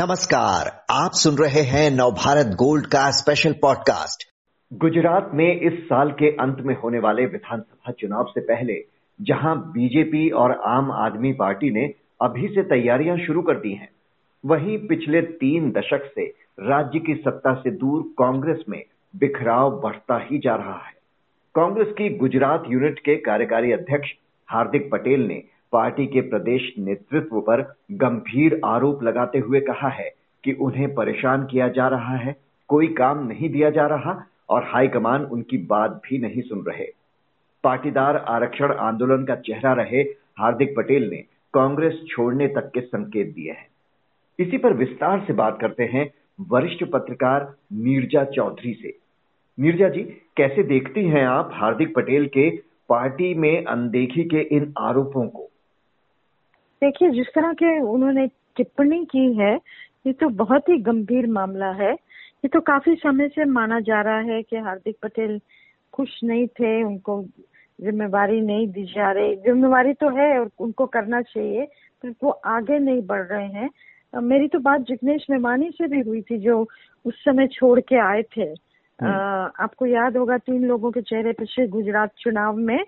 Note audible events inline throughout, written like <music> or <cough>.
नमस्कार, आप सुन रहे हैं नवभारत गोल्ड का स्पेशल पॉडकास्ट गुजरात में इस साल के अंत में होने वाले विधानसभा चुनाव से पहले, जहाँ बीजेपी और आम आदमी पार्टी ने अभी से तैयारियाँ शुरू कर दी हैं, वहीं पिछले तीन दशक से राज्य की सत्ता से दूर कांग्रेस में बिखराव बढ़ता ही जा रहा है। कांग्रेस की गुजरात यूनिट के कार्यकारी अध्यक्ष हार्दिक पटेल ने पार्टी के प्रदेश नेतृत्व पर गंभीर आरोप लगाते हुए कहा है कि उन्हें परेशान किया जा रहा है, कोई काम नहीं दिया जा रहा और हाईकमान उनकी बात भी नहीं सुन रहे। पाटीदार आरक्षण आंदोलन का चेहरा रहे हार्दिक पटेल ने कांग्रेस छोड़ने तक के संकेत दिए हैं। इसी पर विस्तार से बात करते हैं वरिष्ठ पत्रकार नीरजा चौधरी से। नीरजा जी, कैसे देखती हैं आप हार्दिक पटेल के पार्टी में अनदेखी के इन आरोपों को? देखिए, जिस तरह के उन्होंने टिप्पणी की है, ये तो बहुत ही गंभीर मामला है। ये तो काफ़ी समय से माना जा रहा है कि हार्दिक पटेल खुश नहीं थे, उनको जिम्मेवारी नहीं दी जा रही। जिम्मेवारी तो है और उनको करना चाहिए, पर वो आगे नहीं बढ़ रहे हैं। मेरी तो बात जिग्नेश मेमानी से भी हुई थी, जो उस समय छोड़ के आए थे। आपको याद होगा तीन लोगों के चेहरे पिछले गुजरात चुनाव में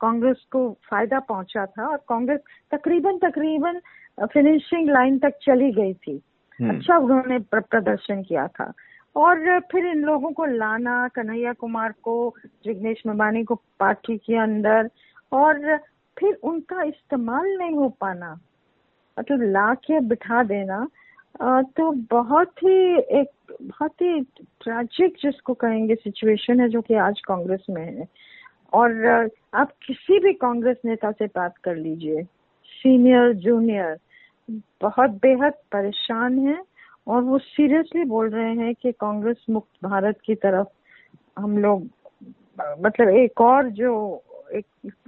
कांग्रेस को फ़ायदा पहुँचा था और कांग्रेस तकरीबन तकरीबन फिनिशिंग लाइन तक चली गई थी। हम्म। अच्छा उन्होंने प्रदर्शन किया था। और फिर इन लोगों को लाना कन्हैया कुमार को जिग्नेश मबानी को पार्टी के अंदर और फिर उनका इस्तेमाल नहीं हो पाना मतलब ला के बिठा देना तो बहुत ही एक बहुत ही ट्रैजिक जिसको कहेंगे सिचुएशन है जो कि आज कांग्रेस में है। और आप किसी भी कांग्रेस नेता से बात कर लीजिए सीनियर जूनियर बहुत बेहद परेशान है और वो सीरियसली बोल रहे हैं कि कांग्रेस मुक्त भारत की तरफ़ हम लोग मतलब एक और जो, एक,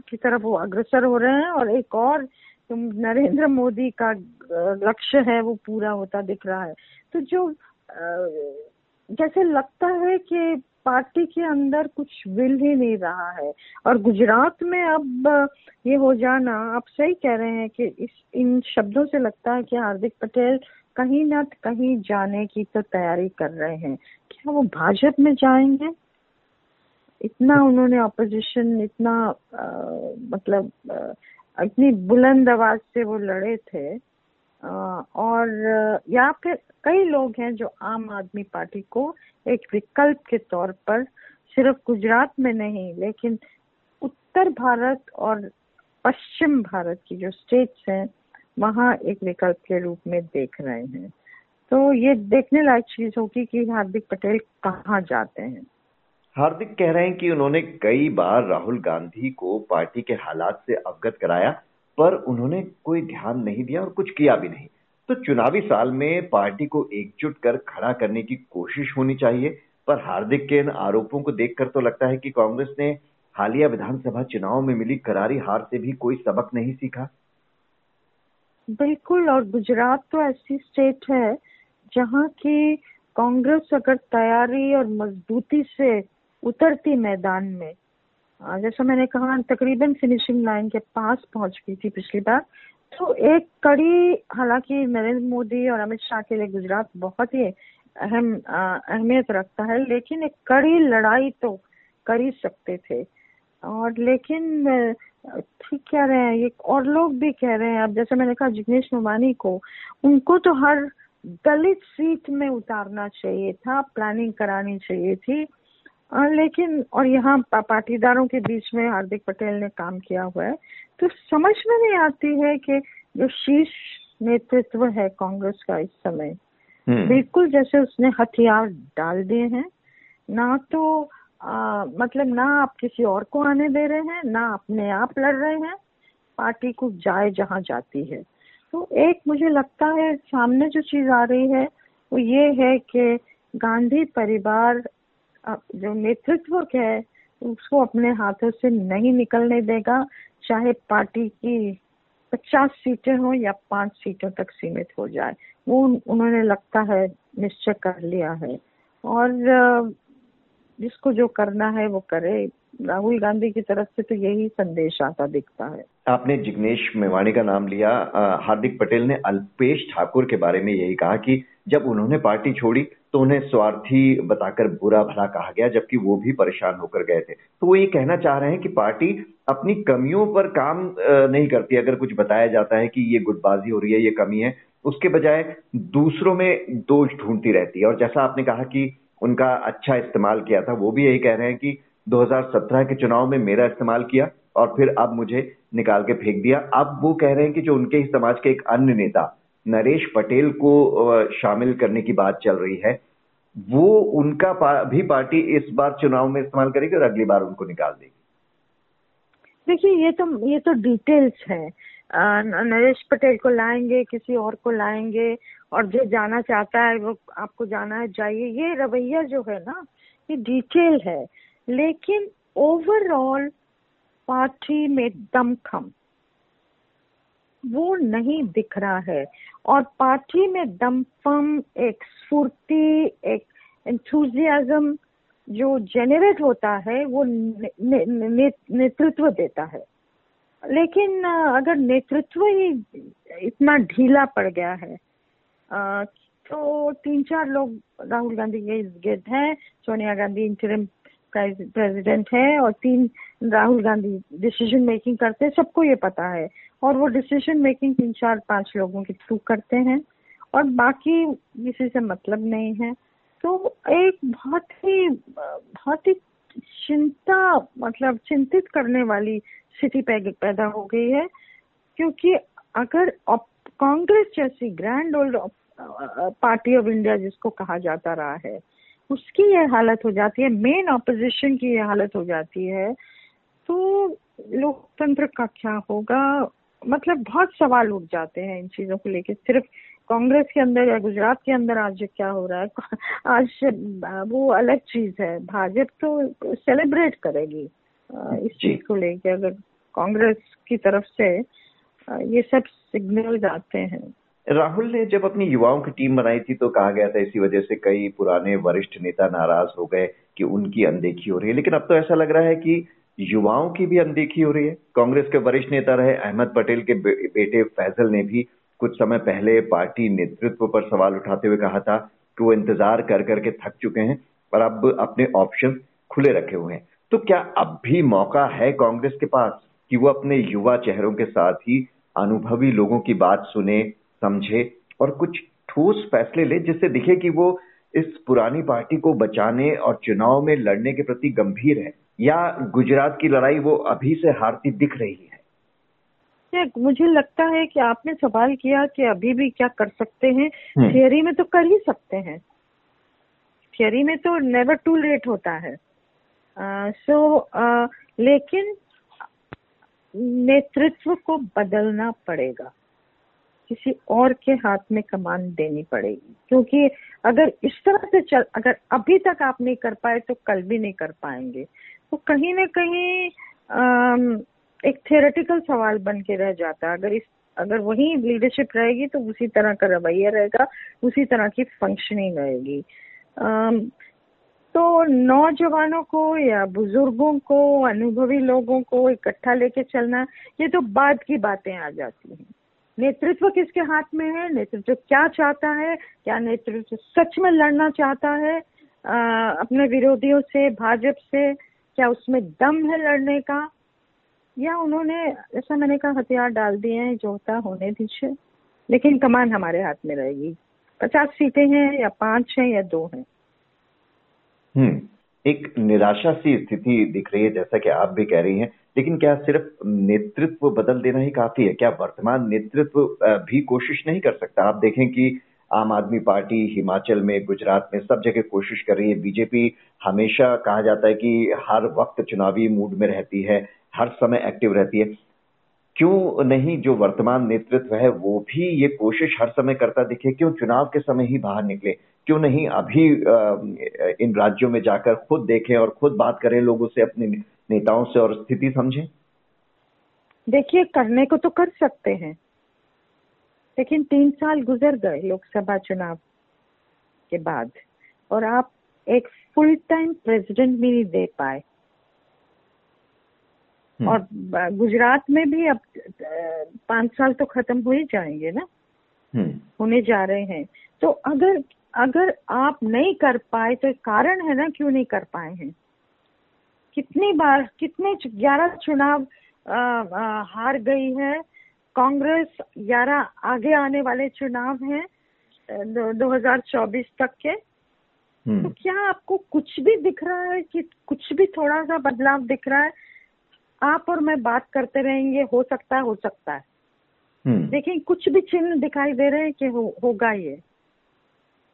की तरफ़ वो अग्रसर हो रहे हैं और एक और तो नरेंद्र मोदी का लक्ष्य है वो पूरा होता दिख रहा है। तो जो जैसे लगता है कि पार्टी के अंदर कुछ विल ही नहीं रहा है और गुजरात में अब ये हो जाना आप सही कह रहे हैं कि इस इन शब्दों से लगता है कि हार्दिक पटेल कहीं ना कहीं जाने की तो तैयारी कर रहे हैं। क्या वो भाजपा में जाएँगे? इतना उन्होंने ऑपोजिशन इतना आ, मतलब इतनी बुलंद आवाज़ से वो लड़े थे। और यहाँ पे कई लोग हैं जो आम आदमी पार्टी को एक विकल्प के तौर पर सिर्फ़ गुजरात में नहीं, लेकिन उत्तर भारत और पश्चिम भारत की जो स्टेट्स हैं, वहाँ एक विकल्प के रूप में देख रहे हैं। तो ये देखने लायक चीज़ होगी कि हार्दिक पटेल कहाँ जाते हैं। हार्दिक कह रहे हैं कि उन्होंने कई बार राहुल गांधी को पार्टी के हालात से अवगत कराया, पर उन्होंने कोई ध्यान नहीं दिया और कुछ किया भी नहीं। तो चुनावी साल में पार्टी को एकजुट कर खड़ा करने की कोशिश होनी चाहिए, पर हार्दिक के इन आरोपों को देखकर तो लगता है कि कांग्रेस ने हालिया विधानसभा चुनाव में मिली करारी हार से भी कोई सबक नहीं सीखा। बिल्कुल, और गुजरात तो ऐसी स्टेट है जहाँ की कांग्रेस अगर तैयारी और मजबूती से उतरती मैदान में। जैसा मैंने कहा, तकरीबन फिनिशिंग लाइन के पास पहुँच गई थी पिछली बार। तो एक कड़ी, हालाँकि नरेंद्र मोदी और अमित शाह के लिए गुजरात बहुत ही अहम अहमियत रखता है, लेकिन एक कड़ी लड़ाई तो कर ही सकते थे। और लेकिन ठीक कह रहे हैं ये और लोग भी कह रहे हैं, अब जैसे मैंने कहा, जिग्नेश नुमानी को, उनको तो हर दलित सीट में उतारना चाहिए था प्लानिंग करानी चाहिए थी। लेकिन और यहाँ पाटीदारों के बीच में हार्दिक पटेल ने काम किया हुआ है तो समझ में नहीं आती है कि जो शीर्ष नेतृत्व है कांग्रेस का इस समय हम्म। बिल्कुल जैसे उसने हथियार डाल दिए हैं ना तो आ, मतलब ना आप किसी और को आने दे रहे हैं ना अपने आप लड़ रहे हैं पार्टी को जाए जहाँ जाती है तो एक मुझे लगता है सामने जो चीज़ आ रही है वो ये है कि गांधी परिवार जो नेतृत्व है, उसको अपने हाथों से नहीं निकलने देगा, चाहे पार्टी की पचास सीटें हो या पाँच सीटों तक सीमित हो जाए। वो उन्होंने लगता है निश्चय कर लिया है। और जिसको जो करना है वो करे। राहुल गांधी की तरफ़ से तो यही संदेश आता दिखता है। आपने जिग्नेश मेवाणी का नाम लिया। हार्दिक पटेल ने अल्पेश ठाकुर के बारे में यही कहा कि जब उन्होंने पार्टी छोड़ी तो उन्हें स्वार्थी बताकर बुरा भला कहा गया, जबकि वो भी परेशान होकर गए थे। तो वो ये कहना चाह रहे हैं कि पार्टी अपनी कमियों पर काम नहीं करती। अगर कुछ बताया जाता है कि ये गुटबाजी हो रही है, ये कमी है, उसके बजाय दूसरों में दोष ढूंढती रहती है। और जैसा आपने कहा कि उनका अच्छा इस्तेमाल किया था, वो भी यही कह रहे हैं कि 2017 के चुनाव में मेरा इस्तेमाल किया और फिर अब मुझे निकाल के फेंक दिया। अब वो कह रहे हैं कि जो उनके ही समाज के एक अन्य नेता नरेश पटेल को शामिल करने की बात चल रही है। वो उनका भी पार्टी इस बार चुनाव में इस्तेमाल करेगी और अगली बार उनको निकाल देगी। देखिए, ये तो ये तो डिटेल्स है। नरेश पटेल को लाएँगे, किसी और को लाएँगे, और जो जाना चाहता है, वो आपको जाना है, जाइए। ये रवैया जो है ना, ये डिटेल है, लेकिन ओवरऑल पार्टी में दमखम। वो नहीं दिख रहा है। और पार्टी में दमखम एक स्फूर्ति एक एंथुजियाज्म जो जेनरेट होता है वो ने, ने, ने, नेतृत्व देता है। लेकिन अगर नेतृत्व ही इतना ढीला पड़ गया है तो तीन चार लोग राहुल गांधी के गिर्द हैं सोनिया गांधी इंटरिम प्रेसिडेंट है और तीन राहुल गांधी डिसीज़न मेकिंग करते हैं सबको ये पता है। और वो डिसीज़न मेकिंग तीन चार पाँच लोगों के थ्रू करते हैं और बाकी किसी से मतलब नहीं है। तो एक बहुत ही बहुत ही चिंता मतलब चिंतित करने वाली स्थिति पैदा हो गई है। क्योंकि अगर कांग्रेस जैसी grand old party of India जिसको कहा जाता रहा है, उसकी ये हालत हो जाती है मेन ऑपोजिशन की ये हालत हो जाती है तो लोकतंत्र का क्या होगा? मतलब बहुत सवाल उठ जाते हैं इन चीज़ों को लेकर सिर्फ़ कांग्रेस के अंदर या गुजरात के अंदर आज क्या हो रहा है? <laughs> आज वो अलग चीज़ है। भाजपा तो सेलिब्रेट करेगी इस चीज़ को लेके। अगर कांग्रेस की तरफ़ से ये सब सिग्नल आते हैं। राहुल ने जब अपनी युवाओं की टीम बनाई थी तो कहा गया था इसी वजह से कई पुराने वरिष्ठ नेता नाराज़ हो गए कि उनकी अनदेखी हो रही है। लेकिन अब तो ऐसा लग रहा है कि युवाओं की भी अनदेखी हो रही है। कांग्रेस के वरिष्ठ नेता रहे अहमद पटेल के बेटे फैजल ने भी कुछ समय पहले पार्टी नेतृत्व पर सवाल उठाते हुए कहा था कि वो इंतज़ार कर करके थक चुके हैं और अब अपने ऑप्शन खुले रखे हुए हैं। तो क्या अब भी मौका है कांग्रेस के पास कि वो अपने युवा चेहरों के साथ ही अनुभवी लोगों की बात सुने, समझे और कुछ ठोस फैसले ले, जिससे दिखे कि वो इस पुरानी पार्टी को बचाने और चुनाव में लड़ने के प्रति गंभीर है? या गुजरात की लड़ाई वो अभी से हारती दिख रही है? मुझे लगता है कि आपने सवाल किया कि अभी भी क्या कर सकते हैं। Theory hmm. में तो कर ही सकते हैं। थियरी में तो नेवर टू लेट होता है। सो uh, so, uh, लेकिन नेतृत्व को बदलना पड़ेगा। किसी और के हाथ में कमान देनी पड़ेगी। क्योंकि अगर इस तरह से चल अगर अभी तक आप नहीं कर पाए तो कल भी नहीं कर पाएँगे। तो कहीं ना कहीं एक थियोरेटिकल सवाल बन के रह जाता है। अगर इस अगर वही लीडरशिप रहेगी तो उसी तरह का रवैया रहेगा उसी तरह की फंक्शनिंग रहेगी। तो नौजवानों को या बुज़ुर्गों को अनुभवी लोगों को इकट्ठा लेके चलना ये तो बाद की बातें आ जाती हैं। नेतृत्व किसके हाथ में है? नेतृत्व क्या चाहता है? क्या नेतृत्व सच में लड़ना चाहता है? आ, अपने विरोधियों से भाजपा से क्या उसमें दम है लड़ने का? या उन्होंने, ऐसा मैंने कहा, हथियार डाल दिए हैं जो होता होने दीजिए। लेकिन कमान हमारे हाथ में रहेगी। पचास सीटें हैं, या पाँच हैं, या दो हैं। हम्म एक निराशा सी स्थिति दिख रही है, जैसा कि आप भी कह रही हैं। लेकिन क्या सिर्फ़ नेतृत्व बदल देना ही काफ़ी है? क्या वर्तमान नेतृत्व भी कोशिश नहीं कर सकता? आप देखें कि आम आदमी पार्टी हिमाचल में, गुजरात में, सब जगह कोशिश कर रही है। बीजेपी हमेशा कहा जाता है कि हर वक्त चुनावी मूड में रहती है, हर समय एक्टिव रहती है। क्यों नहीं जो वर्तमान नेतृत्व है, वो भी ये कोशिश हर समय करता दिखे, क्यों चुनाव के समय ही बाहर निकले? क्यों नहीं अभी इन राज्यों में जाकर खुद देखें और खुद बात करें, लोगों से अपने नेताओं से और स्थिति समझें? देखिए, करने को तो कर सकते हैं। लेकिन तीन साल गुजर गए लोकसभा चुनाव के बाद और आप एक फुल टाइम प्रेसिडेंट भी नहीं दे पाए हम्म। और गुजरात में भी अब पाँच साल तो खत्म हो ही जाएँगे ना हम्म। होने जा रहे हैं तो अगर अगर आप नहीं कर पाए तो कारण है ना क्यों नहीं कर पाए हैं कितनी बार कितने ग्यारह चुनाव आ, आ, हार गई है कांग्रेस ग्यारह आगे आने वाले चुनाव हैं दो हज़ार चौबीस तक के हम्म। तो क्या आपको कुछ भी दिख रहा है कि कुछ भी थोड़ा सा बदलाव दिख रहा है आप और मैं बात करते रहेंगे हो सकता है हो सकता है हम्म। लेकिन कुछ भी चिन्ह दिखाई दे रहे हैं कि हो, होगा ये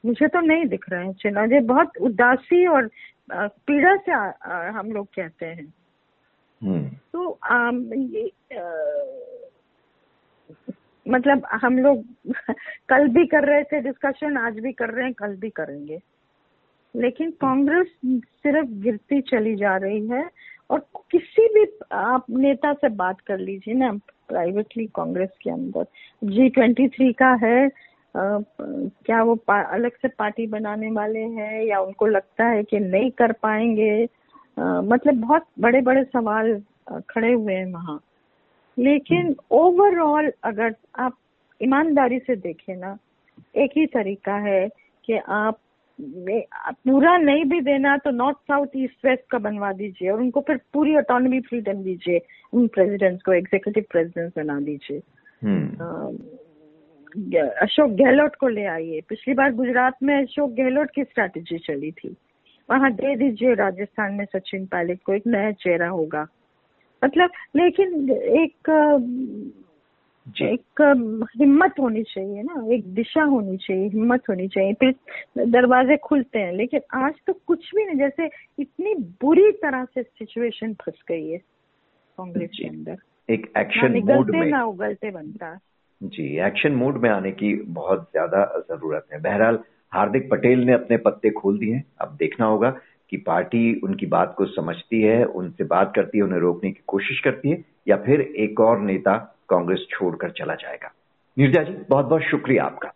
मुझे तो नहीं दिख रहे हैं चिन्ह ये बहुत उदासी और पीड़ा से आ, आ, हम लोग कहते हैं हम्म। तो आ, ये, आ, मतलब हम लोग कल भी कर रहे थे डिस्कशन आज भी कर रहे हैं कल भी करेंगे। लेकिन कांग्रेस सिर्फ़ गिरती चली जा रही है और किसी भी आप नेता से बात कर लीजिए ना प्राइवेटली कांग्रेस के अंदर। जी ट्वेंटी थ्री का है आ, क्या वो अलग से पार्टी बनाने वाले हैं या उनको लगता है कि नहीं कर पाएँगे? आ, मतलब बहुत बड़े बड़े सवाल खड़े हुए हैं वहाँ। लेकिन ओवरऑल अगर आप ईमानदारी से देखें ना एक ही तरीका है कि आप पूरा नहीं भी देना तो नॉर्थ साउथ ईस्ट वेस्ट का बनवा दीजिए और उनको फिर पूरी ऑटोनॉमी फ्रीडम दीजिए उन प्रेसिडेंट्स को एग्जीक्यूटिव प्रेसिडेंट बना दीजिए। हम्म। अशोक गहलोत को ले आइए। पिछली बार गुजरात में अशोक गहलोत की स्ट्रैटेजी चली थी। वहाँ दे दीजिए राजस्थान में सचिन पायलट को एक नया चेहरा होगा। मतलब लेकिन एक एक हिम्मत होनी चाहिए ना एक दिशा होनी चाहिए हिम्मत होनी चाहिए। फिर दरवाजे खुलते हैं लेकिन आज तो कुछ भी नहीं जैसे इतनी बुरी तरह से सिचुएशन फंस गई है कांग्रेस के अंदर। एक एक्शन मोड में ना उगलते बनता। जी एक्शन मोड में आने की बहुत ज़्यादा ज़रूरत है। बहरहाल हार्दिक पटेल ने अपने पत्ते खोल दिए अब देखना होगा कि पार्टी उनकी बात को समझती है, उनसे बात करती है, उन्हें रोकने की कोशिश करती है, या फिर एक और नेता कांग्रेस छोड़कर चला जाएगा। नीरजा जी बहुत बहुत शुक्रिया आपका।